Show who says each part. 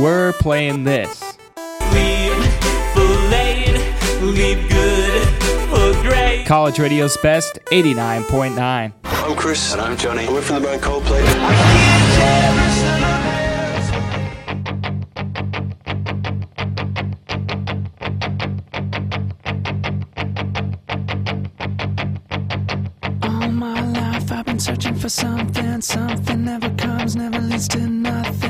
Speaker 1: we're playing this.
Speaker 2: Leave good for great.
Speaker 1: College Radio's Best 89.9.
Speaker 3: I'm Chris. And I'm Johnny. We're from the band Coldplay.
Speaker 4: All my life I've been searching for something. Something never comes, never leads to nothing